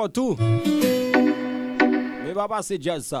fò tou. Mè ba pa se jazz sa.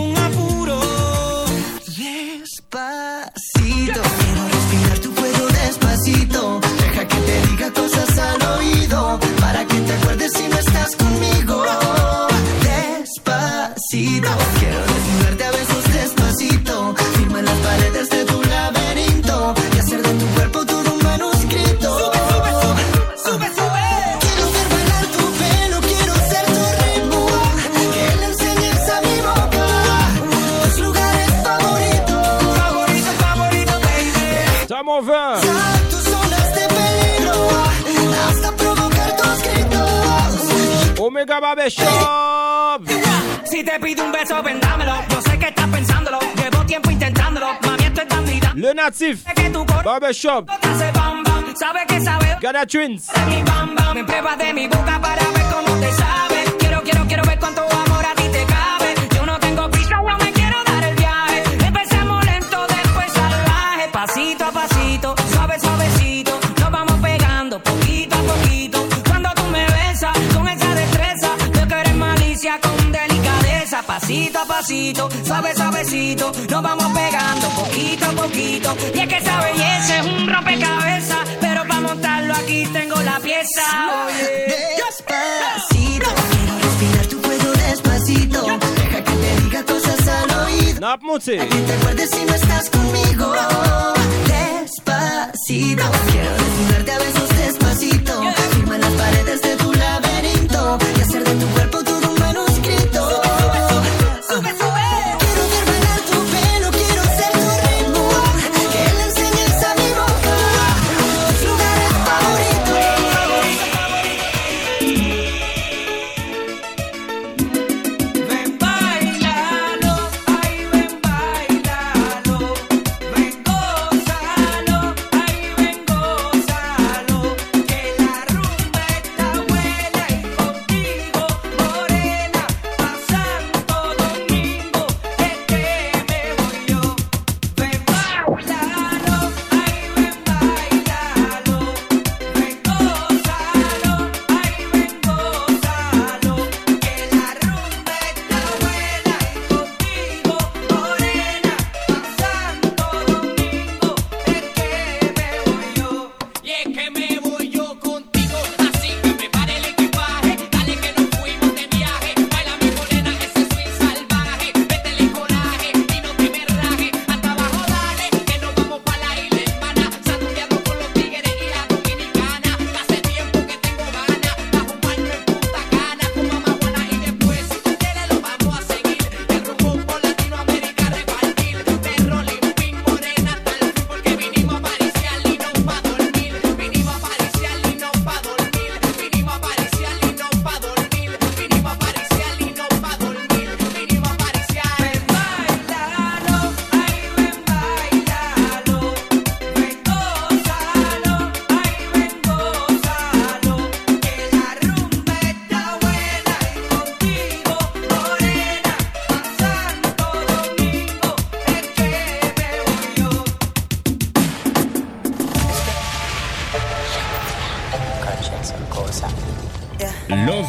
Omega Barbershop. Si te pido un beso, vendámelo. Yo sé que estás pensándolo. Llevo tiempo intentándolo. Mami, esto es tan vida. Le Natif. Barbershop. Sabe que sabe. Gana Twins. Mi. Me pruebas de mi boca para ver cómo te sabe. A pasito, suave, suavecito. Nos vamos pegando poquito a poquito. Y es que esa belleza es un rompecabezas. Pero para montarlo aquí tengo la pieza. Despacito, quiero respirar tu fuego despacito. Deja que te diga cosas al oído. Muti. Que te acuerdes si no estás conmigo. Despacito, quiero desnudarte a besos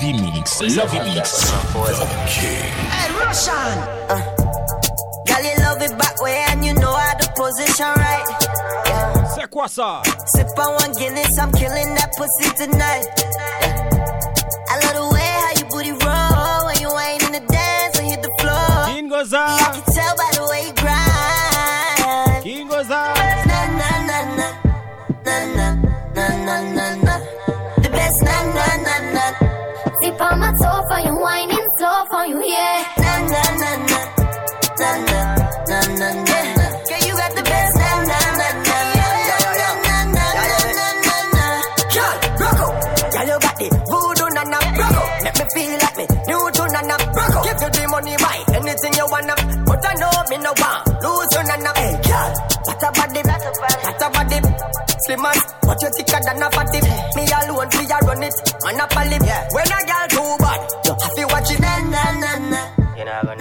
Lovymix, Lovey Mix. Hey, Russian. Uh, girl, you love it back way and you know how to position right. Yeah. C'est quoi ça? Sip on one Guinness, I'm killing that pussy tonight. Yeah. I love the way how you booty roll when you ain't in the dance and hit the floor. King goes I can tell by the way On my toe for you, whining slow for you, yeah. Na na na na, na na na na na. Girl, you got the best. Na na na na. Feel like me, new to Nana Broco. Give you the money, buy anything you wanna. But I know me no want lose you, Nana. Hey, girl, what a body, what a body. Slim as, but you thicker than a fatty. Me alone, we a run it, man a pally. When a girl too bad, you have to watch it. Na na na na. You never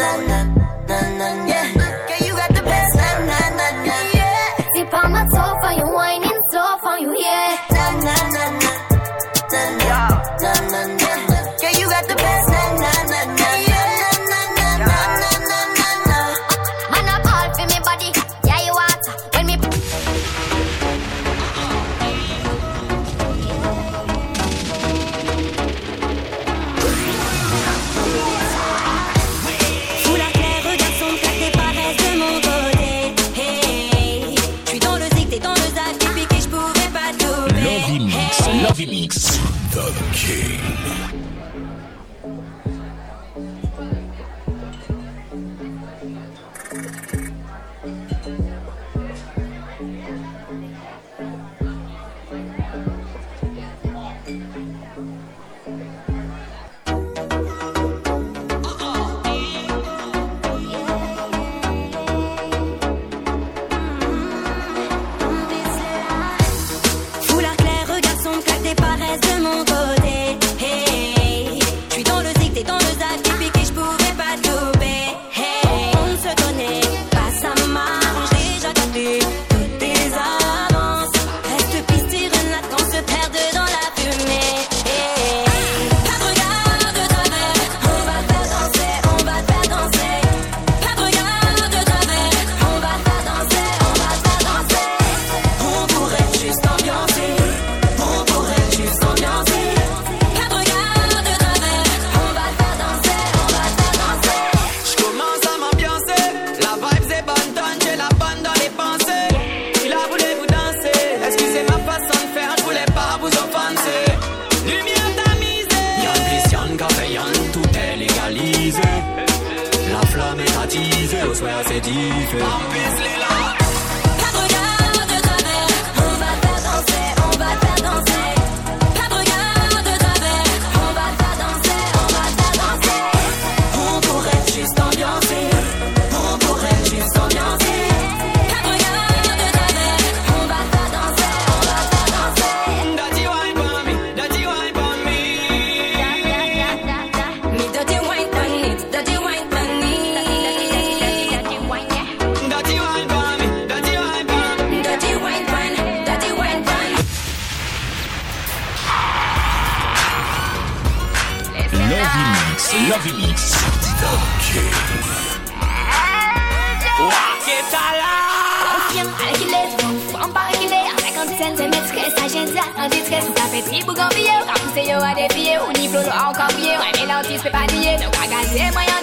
c'est pas lié, donc à gagner moyen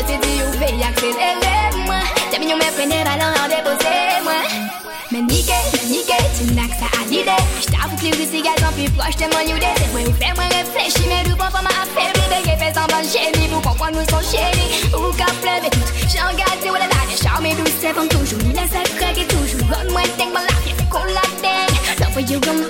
Je te dis, vous pouvez en plus proches de mon idée. C'est vrai, vous faites moins réfléchir, mais nous pensons à affaiblir. Des effets en bonne génie, vous comprenez, nous sommes Où Vous comprenez, mais tout, j'en garde, c'est où la date. Charme et douce, toujours. Il est sacré toujours. Bonne moins, t'es mon lac, qu'on la dingue. L'envoyé comme.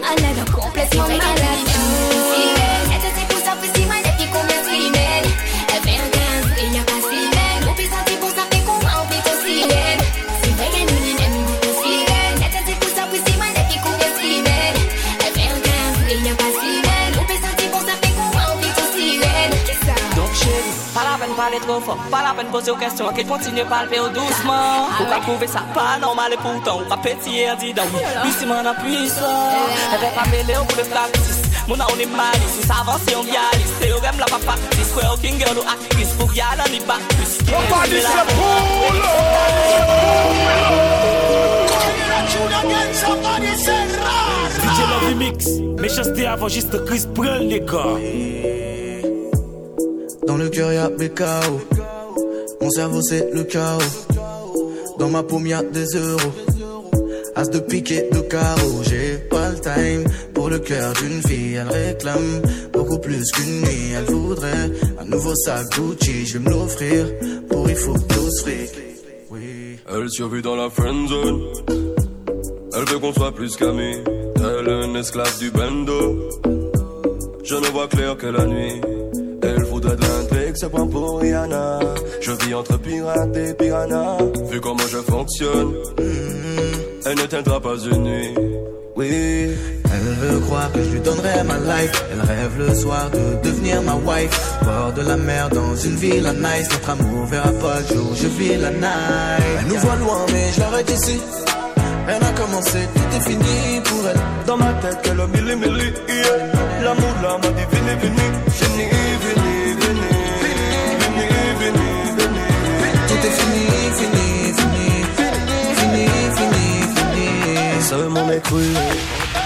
Parler trop fort. Pas la peine de poser aux questions, qu'elle continue à parler doucement. Pour qu'à prouver ça, pas normal et pourtant, on va pétiller un dit donc. Puis si m'en a puissant, elle va pas mêler au bout de practice. Mon on est malice, si ça avance, on vialise. Théorème la papa, this square king girl ou actrice. Pour y aller, on y bat plus. Nobody say pull DJ Love Mix, méchanceté avant juste Chris Brel les gars. Dans le cœur y'a chaos. Mon cerveau c'est le chaos. Dans ma paume y'a des euros. As de pique et de carreau. J'ai pas le time pour le cœur d'une fille. Elle réclame beaucoup plus qu'une nuit. Elle voudrait un nouveau sac Gucci. Je vais me l'offrir pour il faut tous. Oui. Elle survit dans la friend zone. Elle veut qu'on soit plus qu'amis. Est une esclave du bando. Je ne vois clair que la nuit. Elle voudrait de l'intrigue, se prend pour Rihanna. Je vis entre pirates et piranha. Vu comment je fonctionne, elle ne tiendra pas une nuit. Oui, elle veut croire que je lui donnerai ma life. Elle rêve le soir de devenir ma wife. Bord de la mer dans une ville à nice. Notre amour verra pas le jour, je vis la night. Elle nous voit loin, mais je l'arrête ici. Rien n'a commencé, tout est fini pour elle. Dans ma tête, qu'elle a mille mille yeah. L'amour là m'a dit venez, venez, venez, venez, venez, venez, venez, venez. Tout est fini, fini, fini, fini, fini, fini. Ça, mon écouille.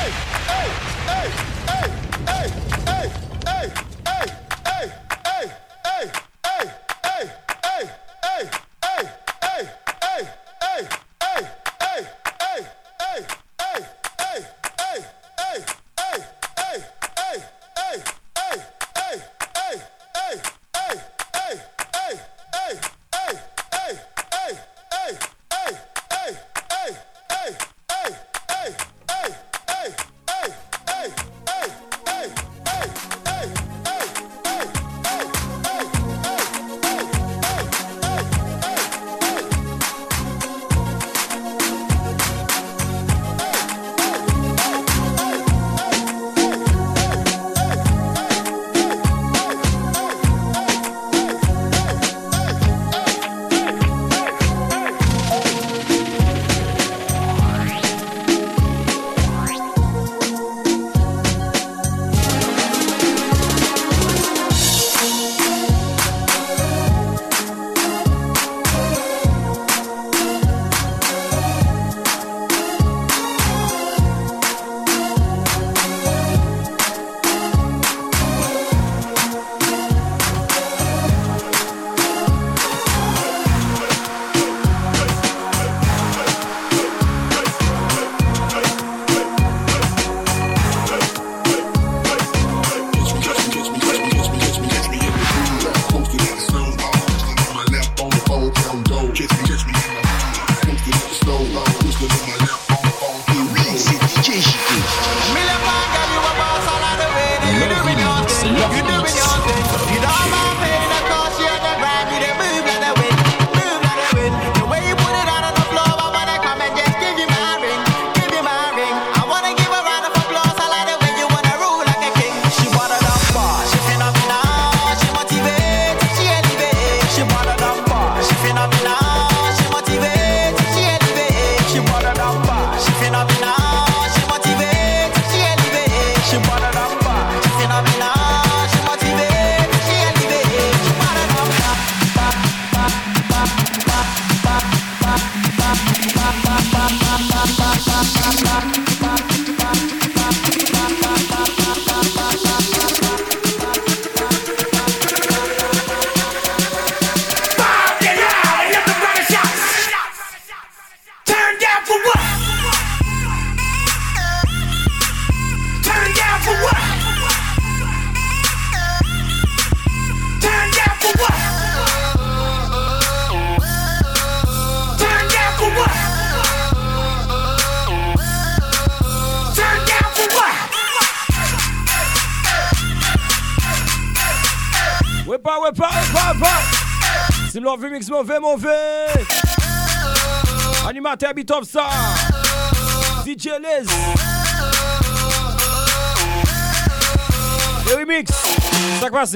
Cru. remix mauvais, mauvais. Animateur Beat of ça. DJ Les. Le remix. Ça va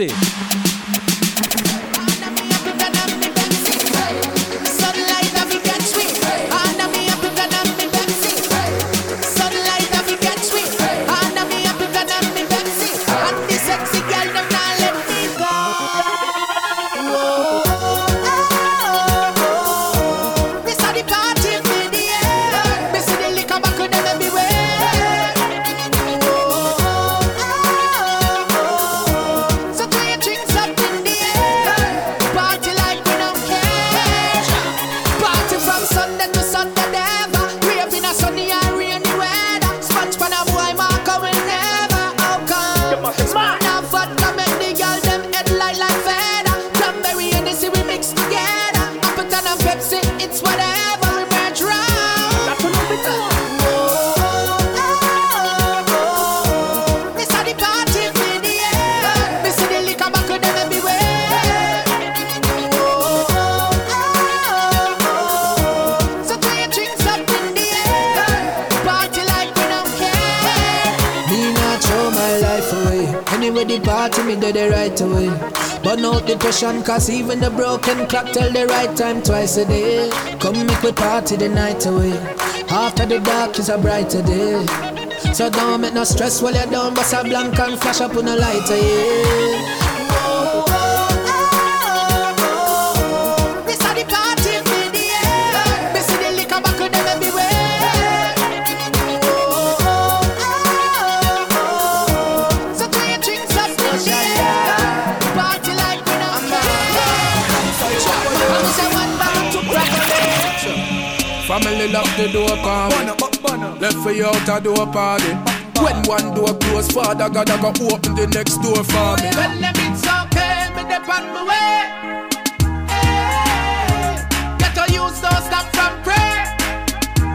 with the party, me do the right away. Burn out depression, cause even the broken clock tell the right time twice a day. Come make we party the night away. After the dark is a brighter day. So don't make no stress while you're down, bust a blank and flash up on a lighter, yeah. The door, come. Left for you out a door party. When one door close, father God I go open the next door for me. Tell them it's okay, me dip on my way. Hey, get to use don't stop from pray.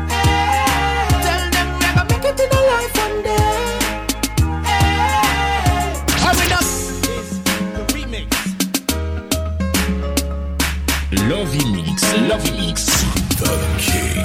Hey, tell them never make it in a life one day. Hey, hurry up. The remix. Lovey Mix, Lovymix. The King.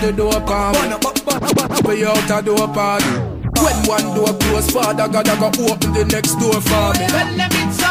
The door. For you out a door party. When one door close, father God I go open the next door for me.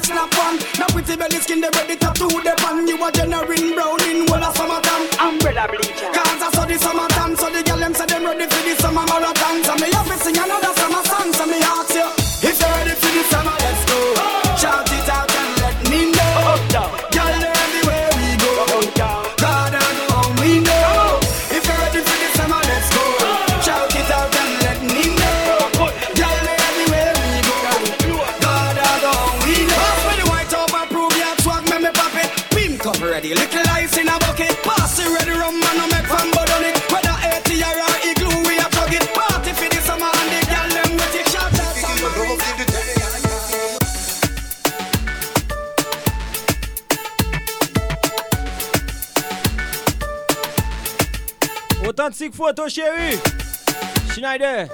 Me use my touch snap on. Now pretty belly skin, they ready to do the pan. You a generating brown in all of summertime. Umbrella bleacher. Cause I saw the summertime, so the girl them say them ready for the summer marathon. So me Atlantik Foto Chéri. Schneider.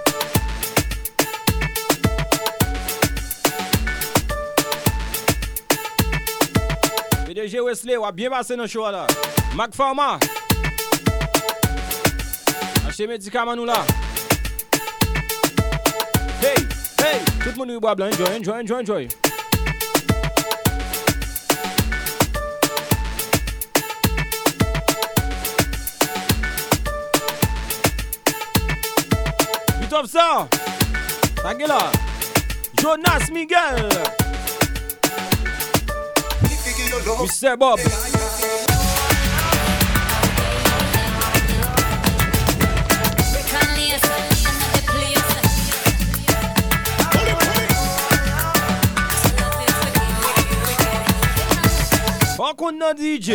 PDG Wesley wap bien basen nou show la Mac Pharma Ache medikaman nou la Hey, hey, tout moun nou wap blan Enjoy, enjoy, enjoy, enjoy. comme ça. Taguela. Jonas Miguel. Mr. Bob. Bon qu'on a DJ.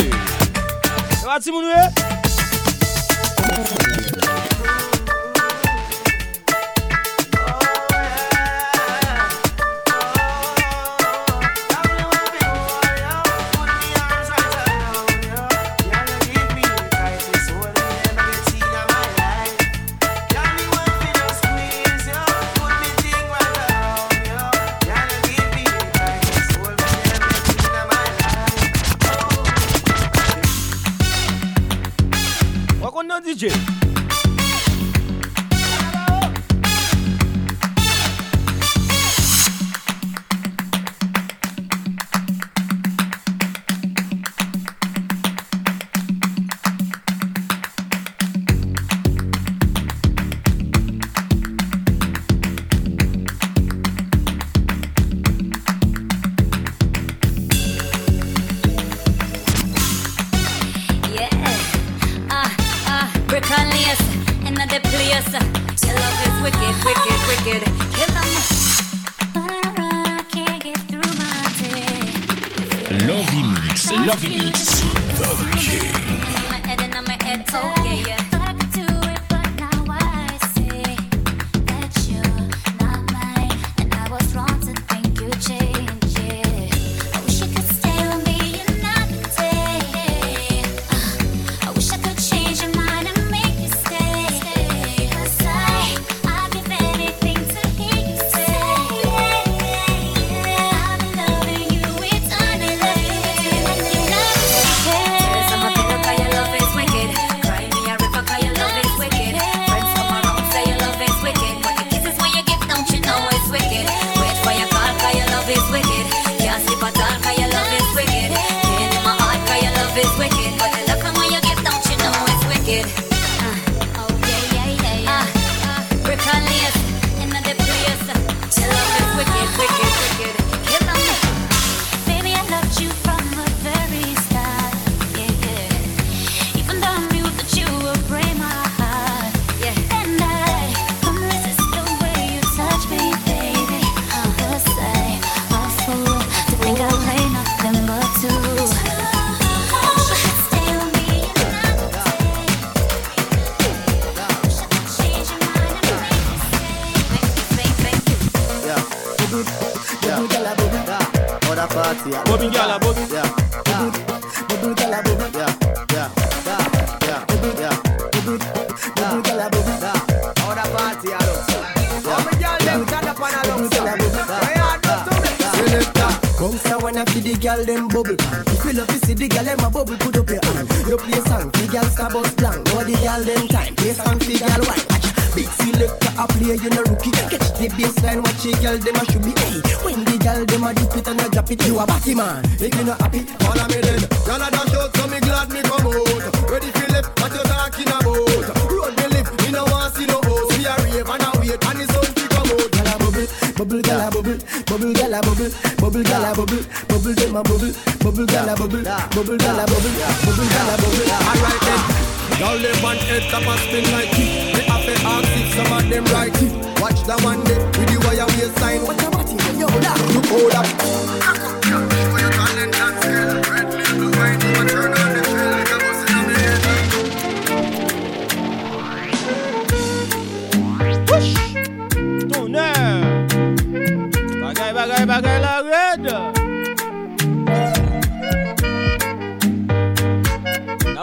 You. Catch the baseline, watch the girl them a should be. Hey, when the girl them a dip it and a drop it, you a batty man. If you not happy, follow me then. Girl a dash out, so me glad me come out. Ready for left, what you talking about? Road me live, me no want see no house. We a rave and a wait, and the sun to come out. Girl a bubble, bubble, girl a bubble, bubble, girl a bubble, bubble, girl a bubble, bubble, them a bubble, bubble, girl a bubble, bubble, girl a bubble, bubble, girl a bubble. Alright then. Y'all live on head top and spin like it. They have to ask if some of them right it. Watch that one day with the wire waistline. What about it? Yo, that look hold up.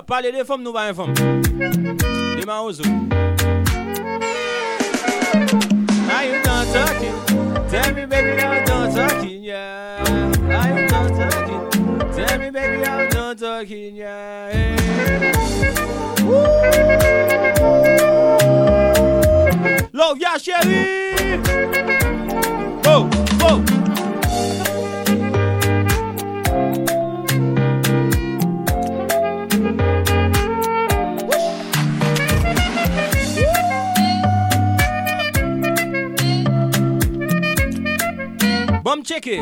Pale de fom nou ba yon fom. De man ouzo. Are you done talking? Tell me baby you done talking, yeah. Are you done talking? Tell me baby you done talking, yeah. Woo! Love ya chérie. Oh, oh. Check it.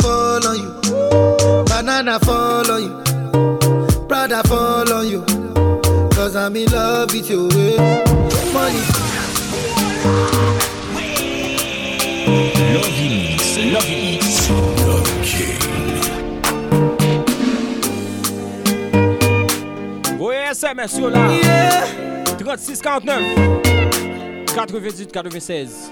fall on you. Banana fall on you. Prada fall on you. Cause I'm in love with you. Money. Love Mix, Love Mix, Love King. Voyez SMS yo là. 36 49 98 96.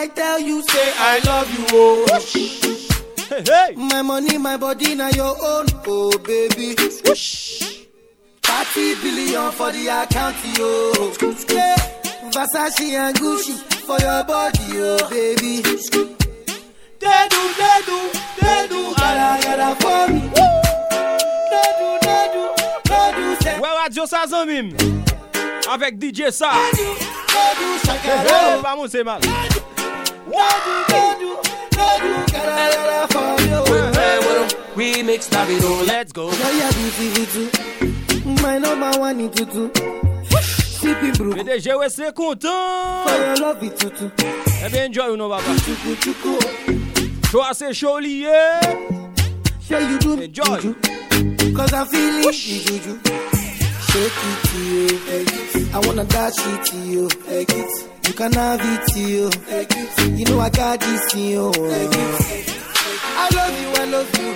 I tell you, say I love you, oh. Hey, hey. My money, my body, now your own, oh baby. 30 billion for the account, yo. Yeah. Versace and Gucci for your body, oh baby. They do, they do, they do, gotta, gotta for me. They do, they do, they do, say. Ouais, Radio. Avec DJ Sa. Hey, hey, Vamos, c'est mal. They do, they do, they do, gotta, gotta for me, oh. Hey, remix, Davido. Let's go. Girl, you're beautiful too. My number one in tutu. Sipping brew. PDG, ouais, c'est content. For your love it tutu. Eh bien, enjoy, non, papa. Chuku chuku. Show assez chaud lié. Say you do Enjoy. juju. Cause I'm feeling the juju. Shake it to you. It. I wanna dash it to you. Take it. You can have it to you. You know I got this in you. I love you, I love you.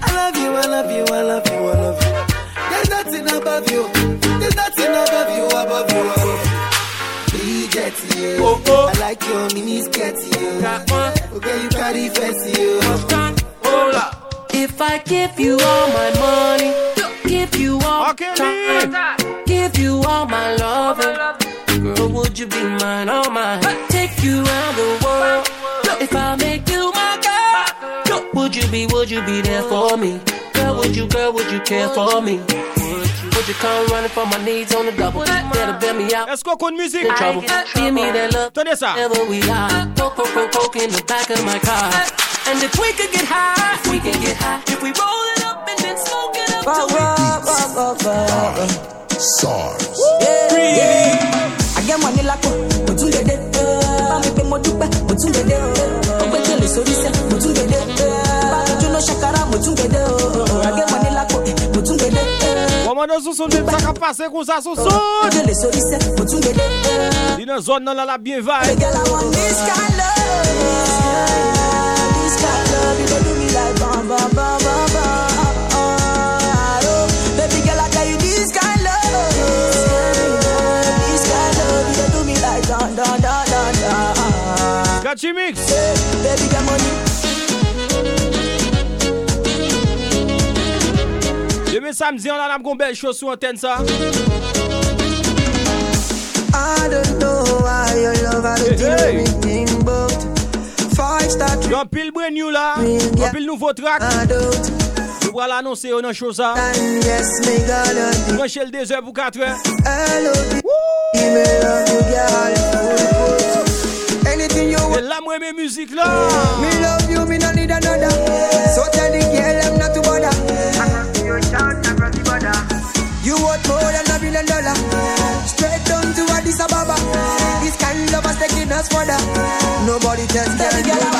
I love you, I love you, I love you, I love you. There's nothing above you. There's nothing above you, above you, above you. Bridget, you. Oh, oh. I like your mini skirt, you. Got one. Okay, you carry fancy, you. Hold up. If I give you all my money, give you all Okay, time, give you all my loving, girl, would you be mine, oh all mine? Take you around the world. If I make you my girl, would you be, would you be there for me? Girl, would you, girl, would you care for me? Would you, would you come running for my needs on the double? Better bail me out. Est-ce qu'on compte musique? In trouble. Give me that love. Tenez ça. Wherever we are. Poke, poke, poke, poke in the back of my car. And if we could get high, if we could get high, if we roll it up and then smoke it up till we SARS. àgẹ́ tún dédé ó gbé gèlè sórí sẹ́ mo tún dédé bá jóná ṣàkárà mo tún dédé àgẹ́ mọ̀ ní lápò mo tún dédé Commando sous son ça ka passe comme ça sous son. gèlè sórí sẹ́ mo tún dédé. Di nan zone nan la la bien Hey, vibe. girl, I want this kind love. This kind love, you do me like bam, bam, bam, bam, bam. Kachimix. Baby got money. Demain samedi, on a la belle chose sur antenne ça. I don't know why your love I don't hey, had hey. anything but five star trip. Yon pile brand new là, yon pile nouveau track. Nous voilà annoncer yon a chose ça. Yes, me gonna do. Rachel 2h pour 4h. Hello. Woo! Me love you girl. Full put. Anything you Et want. là, moi, mes musiques là. Me love you, me no need another. So tell the girl I'm not to bother. You want more than a billion dollar. Straight down to Addis Ababa. This kind of love has taken us further. Nobody tells Baby girl, I want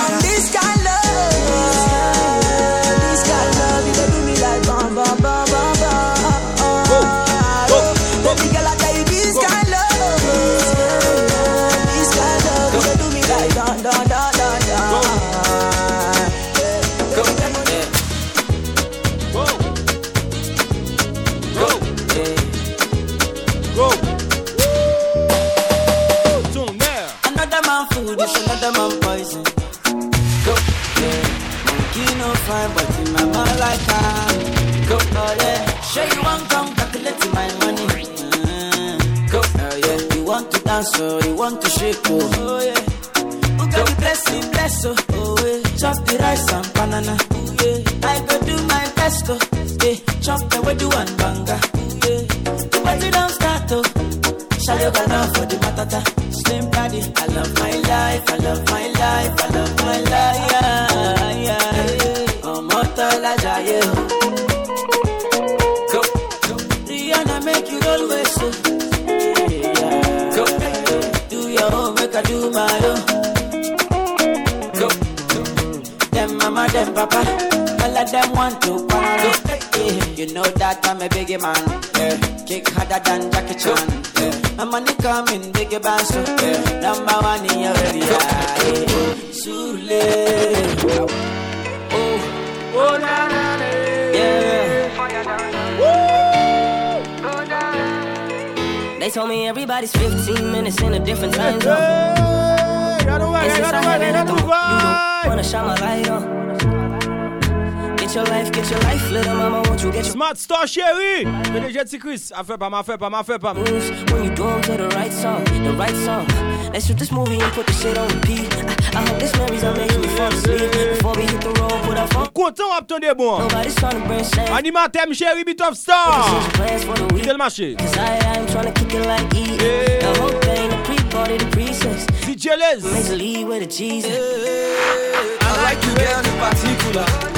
dance, oh, you want to shake, oh, oh yeah. Got the blessing, bless, oh, oh yeah. Chop the rice and Them papa, all of them want to quarrel. Yeah. You know that I'm a biggie man. Yeah. Kick harder than Jackie Chan. Yeah. My money coming, biggie band so. Yeah. Number one in your area. Yeah. Sule. Oh, oh na na na. They told me everybody's 15 minutes in a different time zone. Since I have it at the moment, you don't wanna shine my light on. Smart Star chérie PDG Chris A fait pas, m'a fait pas, m'a fait pas when you do to the right song, the right song. Let's shoot this movie and put the shit on repeat. I, I hope this memories are making me fall asleep before we hit the road. Put our phone. Content ton de bon Nobody's trying to bring shame. Animateur m chérie Beat of Star Quel marché? Cause I, I'm trying to kick it like E. The whole thing, the pre-party, the pre-sex. DJ Les. Major League with a Jesus. I like you, girl, in particular.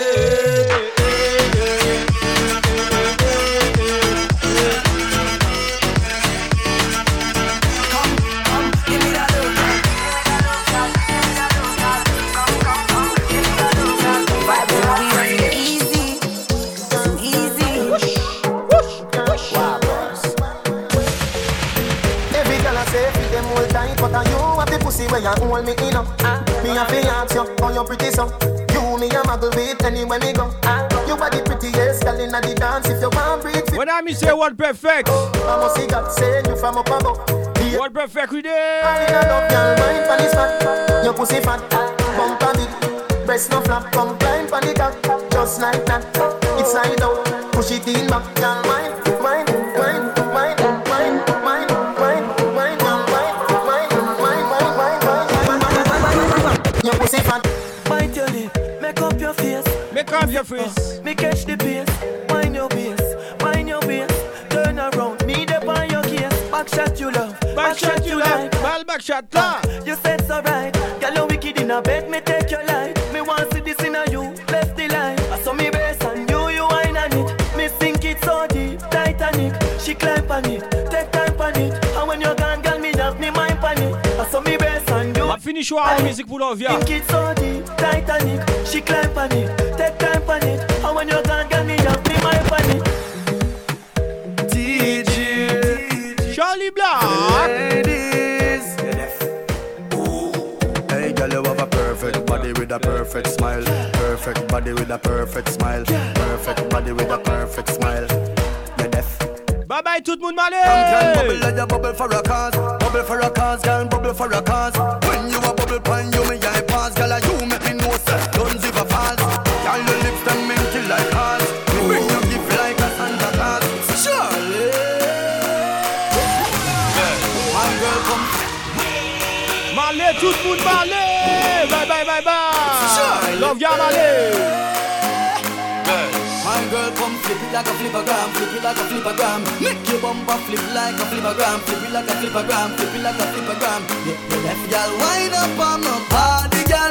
Where you hold me in up? Me a fi ask you, how you pretty so? You me a muggle with anywhere me go. You are the prettiest girl inna the dance. If you want breathe, When I me say what perfect I must see God send you from up above. What perfect we I there love girl, mind for this fat. Your pussy fat, bump on it, breast no flap, come climb for the cock, just like that. It's side out, push it in back, girl, wine, Your pussy fat, Bite your lip, make up your face. Make up your face. Uh, me catch the pace, wind your waist, wind your waist. Turn around, me the on your case. Back shot you love, Back shot you like Ball back shot là uh, You said so right, girl you wicked in a bed, me take your life. Me want to see this in a you, left the line. I saw me base and you, you wine on it. Me sink it so deep, Titanic. She climb on it, take time and you. On finit choix en musique pour Think it's so deep, Titanic. She climb on it, take time on it. And when you're gone, girl, me have me mind on it. DJ Charlie Black Ladies. Hey, girl, you have a perfect body with a perfect smile. Perfect body with a perfect smile. Perfect body with a perfect smile. You're deaf. Bye bye tout le monde Come can bubble malé like a bubble for a cause. Bubble for a cause, girl, bubble for a cause. When you a bubble pan, you me eye pass, girl, you make me know say don't give a false. Girl, your lips them minty like hearts. Me bring you gift like a Santa Claus. Charlie, my girl, come. Malé tout le monde malé Bye bye bye bye Love ya malé My girl, come flip it like a flippergram, flip it like a flippergram. Make your bumper flip like a flippergram, flip it like a flippergram, flip it like a flippergram. Yeah, left girl, wind up on my body, girl.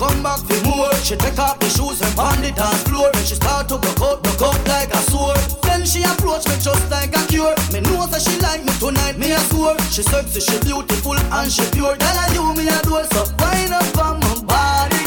come back for more. She take off the shoes and pound it on floor. and she start to broke out, broke out like a sore. Then she approach me just like a cure. Me know that she like me tonight, me a score. She sexy, she beautiful and she pure. Tell her you me a door, so wind up on my body.